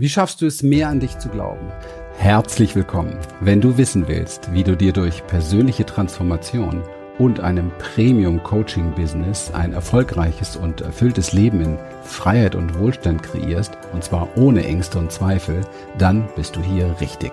Wie schaffst du es, mehr an dich zu glauben? Herzlich willkommen. Wenn du wissen willst, wie du dir durch persönliche Transformation und einem Premium-Coaching-Business ein erfolgreiches und erfülltes Leben in Freiheit und Wohlstand kreierst, und zwar ohne Ängste und Zweifel, dann bist du hier richtig.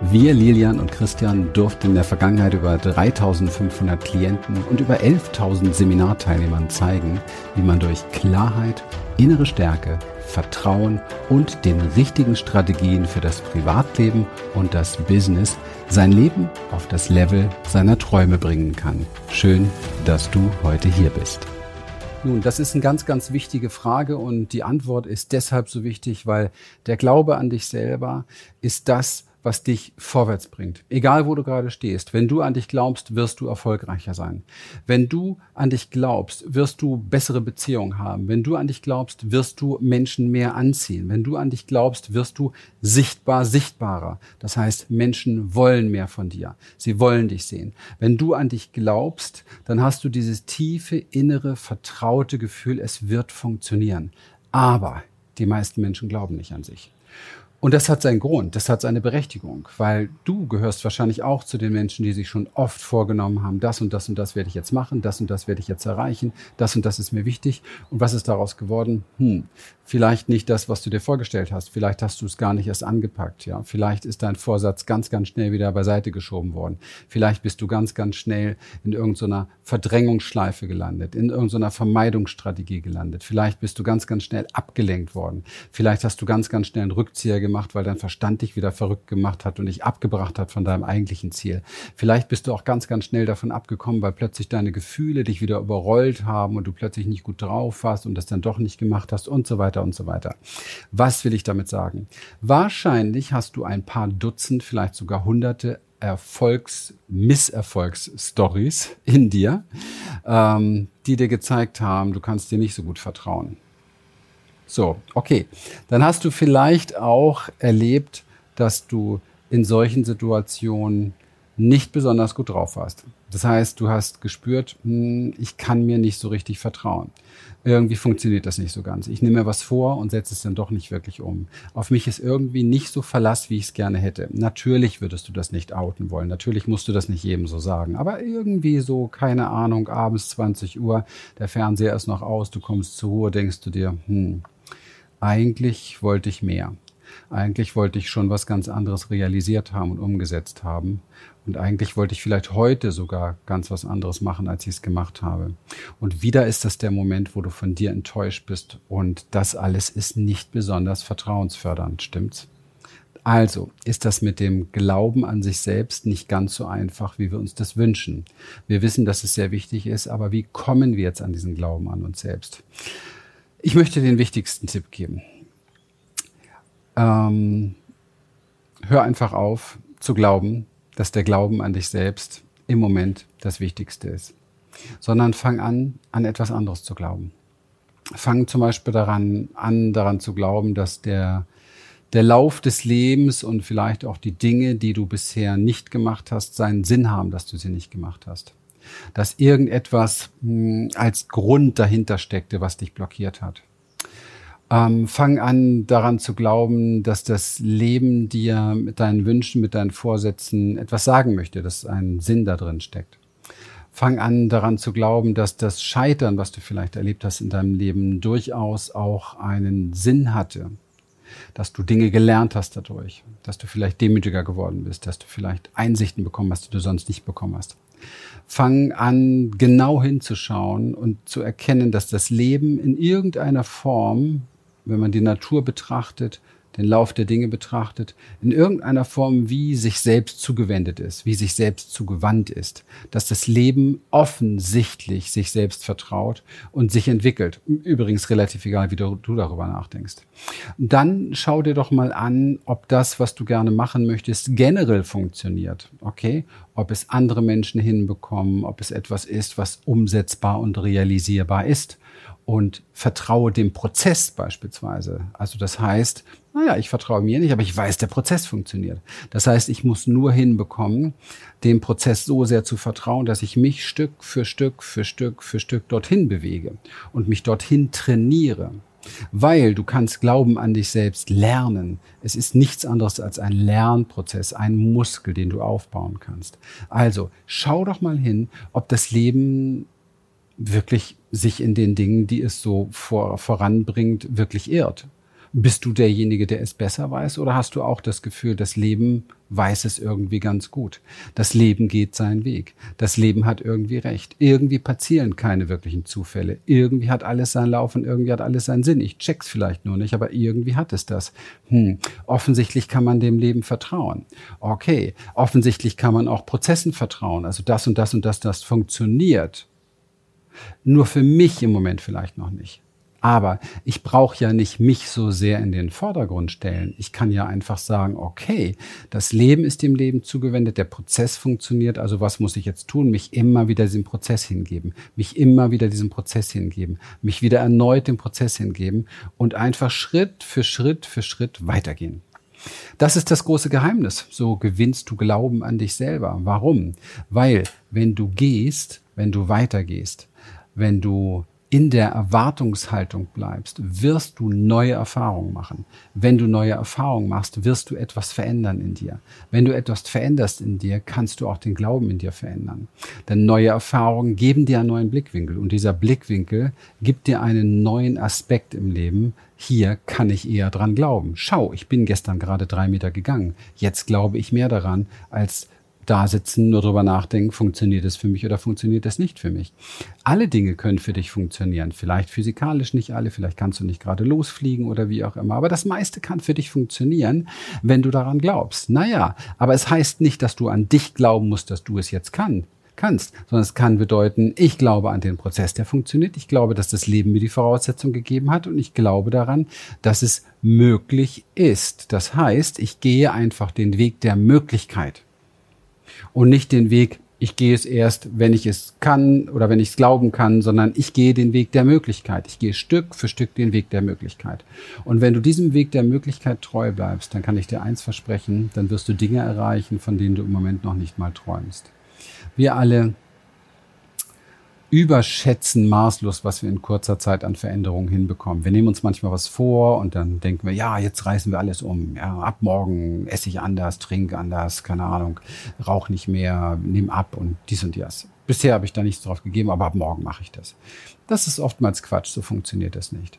Wir, Lilian und Christian, durften in der Vergangenheit über 3500 Klienten und über 11.000 Seminarteilnehmern zeigen, wie man durch Klarheit, innere Stärke, Vertrauen und den richtigen Strategien für das Privatleben und das Business sein Leben auf das Level seiner Träume bringen kann. Schön, dass du heute hier bist. Nun, das ist eine ganz, ganz wichtige Frage und die Antwort ist deshalb so wichtig, weil der Glaube an dich selber ist das, was dich vorwärts bringt. Egal, wo du gerade stehst. Wenn du an dich glaubst, wirst du erfolgreicher sein. Wenn du an dich glaubst, wirst du bessere Beziehungen haben. Wenn du an dich glaubst, wirst du Menschen mehr anziehen. Wenn du an dich glaubst, wirst du sichtbar sichtbarer. Das heißt, Menschen wollen mehr von dir. Sie wollen dich sehen. Wenn du an dich glaubst, dann hast du dieses tiefe, innere, vertraute Gefühl, es wird funktionieren. Aber die meisten Menschen glauben nicht an sich. Und das hat seinen Grund, das hat seine Berechtigung, weil du gehörst wahrscheinlich auch zu den Menschen, die sich schon oft vorgenommen haben, das und das und das werde ich jetzt machen, das und das werde ich jetzt erreichen, das und das ist mir wichtig. Und was ist daraus geworden? Hm, vielleicht nicht das, was du dir vorgestellt hast. Vielleicht hast du es gar nicht erst angepackt. Ja, vielleicht ist dein Vorsatz ganz, ganz schnell wieder beiseite geschoben worden. Vielleicht bist du ganz, ganz schnell in irgendeiner Verdrängungsschleife gelandet, in irgendeiner Vermeidungsstrategie gelandet. Vielleicht bist du ganz, ganz schnell abgelenkt worden. Vielleicht hast du ganz, ganz schnell einen Rückzieher gemacht, weil dein Verstand dich wieder verrückt gemacht hat und dich abgebracht hat von deinem eigentlichen Ziel. Vielleicht bist du auch ganz, ganz schnell davon abgekommen, weil plötzlich deine Gefühle dich wieder überrollt haben und du plötzlich nicht gut drauf warst und das dann doch nicht gemacht hast und so weiter weiter und so weiter. Was will ich damit sagen? Wahrscheinlich hast du ein paar Dutzend, vielleicht sogar hunderte Erfolgs-, Misserfolgs-Stories in dir, ähm, die dir gezeigt haben, du kannst dir nicht so gut vertrauen. So, okay. Dann hast du vielleicht auch erlebt, dass du in solchen Situationen nicht besonders gut drauf warst. Das heißt, du hast gespürt, hm, ich kann mir nicht so richtig vertrauen. Irgendwie funktioniert das nicht so ganz. Ich nehme mir was vor und setze es dann doch nicht wirklich um. Auf mich ist irgendwie nicht so Verlass, wie ich es gerne hätte. Natürlich würdest du das nicht outen wollen. Natürlich musst du das nicht jedem so sagen. Aber irgendwie so, keine Ahnung, abends 20 Uhr, der Fernseher ist noch aus, du kommst zur Ruhe, denkst du dir, hm, eigentlich wollte ich mehr. Eigentlich wollte ich schon was ganz anderes realisiert haben und umgesetzt haben. Und eigentlich wollte ich vielleicht heute sogar ganz was anderes machen, als ich es gemacht habe. Und wieder ist das der Moment, wo du von dir enttäuscht bist. Und das alles ist nicht besonders vertrauensfördernd, stimmt's? Also ist das mit dem Glauben an sich selbst nicht ganz so einfach, wie wir uns das wünschen. Wir wissen, dass es sehr wichtig ist, aber wie kommen wir jetzt an diesen Glauben an uns selbst? Ich möchte den wichtigsten Tipp geben. Ähm, hör einfach auf zu glauben, dass der Glauben an dich selbst im Moment das Wichtigste ist, sondern fang an, an etwas anderes zu glauben. Fang zum Beispiel daran an, daran zu glauben, dass der, der Lauf des Lebens und vielleicht auch die Dinge, die du bisher nicht gemacht hast, seinen Sinn haben, dass du sie nicht gemacht hast. Dass irgendetwas mh, hm, als Grund dahinter steckte, was dich blockiert hat. Ähm, fang an daran zu glauben, dass das Leben dir mit deinen Wünschen, mit deinen Vorsätzen etwas sagen möchte, dass ein Sinn da drin steckt. Fang an daran zu glauben, dass das Scheitern, was du vielleicht erlebt hast in deinem Leben, durchaus auch einen Sinn hatte. Dass du Dinge gelernt hast dadurch, dass du vielleicht demütiger geworden bist, dass du vielleicht Einsichten bekommen hast, die du sonst nicht bekommen hast. Fang an, genau hinzuschauen und zu erkennen, dass das Leben in irgendeiner Form wenn man die Natur betrachtet, den Lauf der Dinge betrachtet, in irgendeiner Form wie sich selbst zugewendet ist, wie sich selbst zugewandt ist, dass das Leben offensichtlich sich selbst vertraut und sich entwickelt. Übrigens relativ egal, wie du, darüber nachdenkst. Dann schau dir doch mal an, ob das, was du gerne machen möchtest, generell funktioniert. Okay? Ob es andere Menschen hinbekommen, ob es etwas ist, was umsetzbar und realisierbar ist und vertraue dem Prozess beispielsweise. Also das heißt, naja, ich vertraue mir nicht, aber ich weiß, der Prozess funktioniert. Das heißt, ich muss nur hinbekommen, dem Prozess so sehr zu vertrauen, dass ich mich Stück für Stück für Stück für Stück dorthin bewege und mich dorthin trainiere. Weil du kannst Glauben an dich selbst lernen. Es ist nichts anderes als ein Lernprozess, ein Muskel, den du aufbauen kannst. Also schau doch mal hin, ob das Leben wirklich sich in den Dingen, die es so vor, voranbringt, wirklich irrt. Bist du derjenige, der es besser weiß, oder hast du auch das Gefühl, das Leben weiß es irgendwie ganz gut? Das Leben geht seinen Weg. Das Leben hat irgendwie recht. Irgendwie passieren keine wirklichen Zufälle. Irgendwie hat alles seinen Lauf und irgendwie hat alles seinen Sinn. Ich check's vielleicht nur nicht, aber irgendwie hat es das. Hm. Offensichtlich kann man dem Leben vertrauen. Okay. Offensichtlich kann man auch Prozessen vertrauen. Also das und das und das, das funktioniert. Nur für mich im Moment vielleicht noch nicht. Aber ich brauche ja nicht mich so sehr in den Vordergrund stellen. Ich kann ja einfach sagen, okay, das Leben ist dem Leben zugewendet, der Prozess funktioniert, also was muss ich jetzt tun? Mich immer wieder diesem Prozess hingeben, mich immer wieder diesem Prozess hingeben, mich wieder erneut dem Prozess hingeben und einfach Schritt für Schritt für Schritt weitergehen. Das ist das große Geheimnis. So gewinnst du Glauben an dich selber. Warum? Weil wenn du gehst, wenn du weitergehst, wenn du in der Erwartungshaltung bleibst, wirst du neue Erfahrungen machen. Wenn du neue Erfahrungen machst, wirst du etwas verändern in dir. Wenn du etwas veränderst in dir, kannst du auch den Glauben in dir verändern. Denn neue Erfahrungen geben dir einen neuen Blickwinkel und dieser Blickwinkel gibt dir einen neuen Aspekt im Leben. Hier kann ich eher dran glauben. Schau, ich bin gestern gerade drei Meter gegangen. Jetzt glaube ich mehr daran als da sitzen, nur drüber nachdenken, funktioniert es für mich oder funktioniert es nicht für mich. Alle Dinge können für dich funktionieren. Vielleicht physikalisch nicht alle, vielleicht kannst du nicht gerade losfliegen oder wie auch immer. Aber das meiste kann für dich funktionieren, wenn du daran glaubst. Naja, aber es heißt nicht, dass du an dich glauben musst, dass du es jetzt kann, kannst, sondern es kann bedeuten, ich glaube an den Prozess, der funktioniert. Ich glaube, dass das Leben mir die Voraussetzung gegeben hat und ich glaube daran, dass es möglich ist. Das heißt, ich gehe einfach den Weg der Möglichkeit und nicht den Weg, ich gehe es erst, wenn ich es kann oder wenn ich es glauben kann, sondern ich gehe den Weg der Möglichkeit. Ich gehe Stück für Stück den Weg der Möglichkeit. Und wenn du diesem Weg der Möglichkeit treu bleibst, dann kann ich dir eins versprechen, dann wirst du Dinge erreichen, von denen du im Moment noch nicht mal träumst. Wir alle überschätzen maßlos, was wir in kurzer Zeit an Veränderungen hinbekommen. Wir nehmen uns manchmal was vor und dann denken wir, ja, jetzt reißen wir alles um. Ja, ab morgen esse ich anders, trinke anders, keine Ahnung, rauche nicht mehr, nehme ab und dies und das. Bisher habe ich da nichts drauf gegeben, aber ab morgen mache ich das. Das ist oftmals Quatsch, so funktioniert das nicht.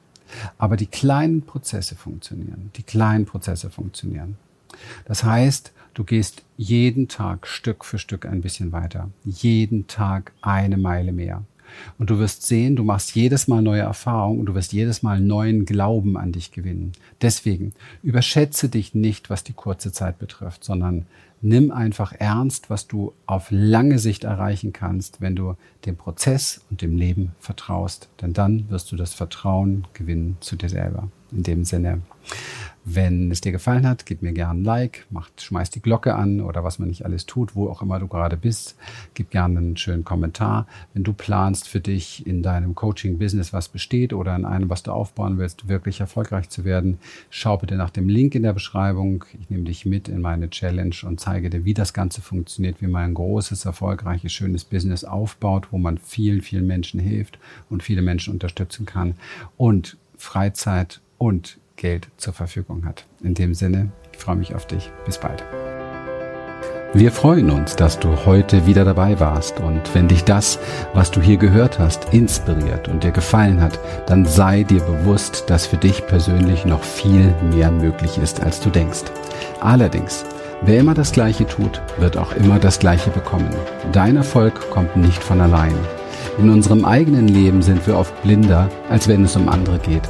Aber die kleinen Prozesse funktionieren. Die kleinen Prozesse funktionieren. Das heißt, Du gehst jeden Tag Stück für Stück ein bisschen weiter. Jeden Tag eine Meile mehr. Und du wirst sehen, du machst jedes Mal neue Erfahrungen und du wirst jedes Mal neuen Glauben an dich gewinnen. Deswegen überschätze dich nicht, was die kurze Zeit betrifft, sondern nimm einfach ernst, was du auf lange Sicht erreichen kannst, wenn du dem Prozess und dem Leben vertraust. Denn dann wirst du das Vertrauen gewinnen zu dir selber. In dem Sinne, wenn es dir gefallen hat, gib mir gerne ein Like, macht, schmeiß die Glocke an oder was man nicht alles tut, wo auch immer du gerade bist. Gib gerne einen schönen Kommentar. Wenn du planst für dich in deinem Coaching-Business, was besteht oder in einem, was du aufbauen willst, wirklich erfolgreich zu werden, schau bitte nach dem Link in der Beschreibung. Ich nehme dich mit in meine Challenge und zeige dir, wie das Ganze funktioniert, wie man ein großes, erfolgreiches, schönes Business aufbaut, wo man vielen, vielen Menschen hilft und viele Menschen unterstützen kann und Freizeit und Geld zur Verfügung hat. In dem Sinne, ich freue mich auf dich. Bis bald. Wir freuen uns, dass du heute wieder dabei warst und wenn dich das, was du hier gehört hast, inspiriert und dir gefallen hat, dann sei dir bewusst, dass für dich persönlich noch viel mehr möglich ist, als du denkst. Allerdings, wer immer das Gleiche tut, wird auch immer das Gleiche bekommen. Dein Erfolg kommt nicht von allein. In unserem eigenen Leben sind wir oft blinder, als wenn es um andere geht.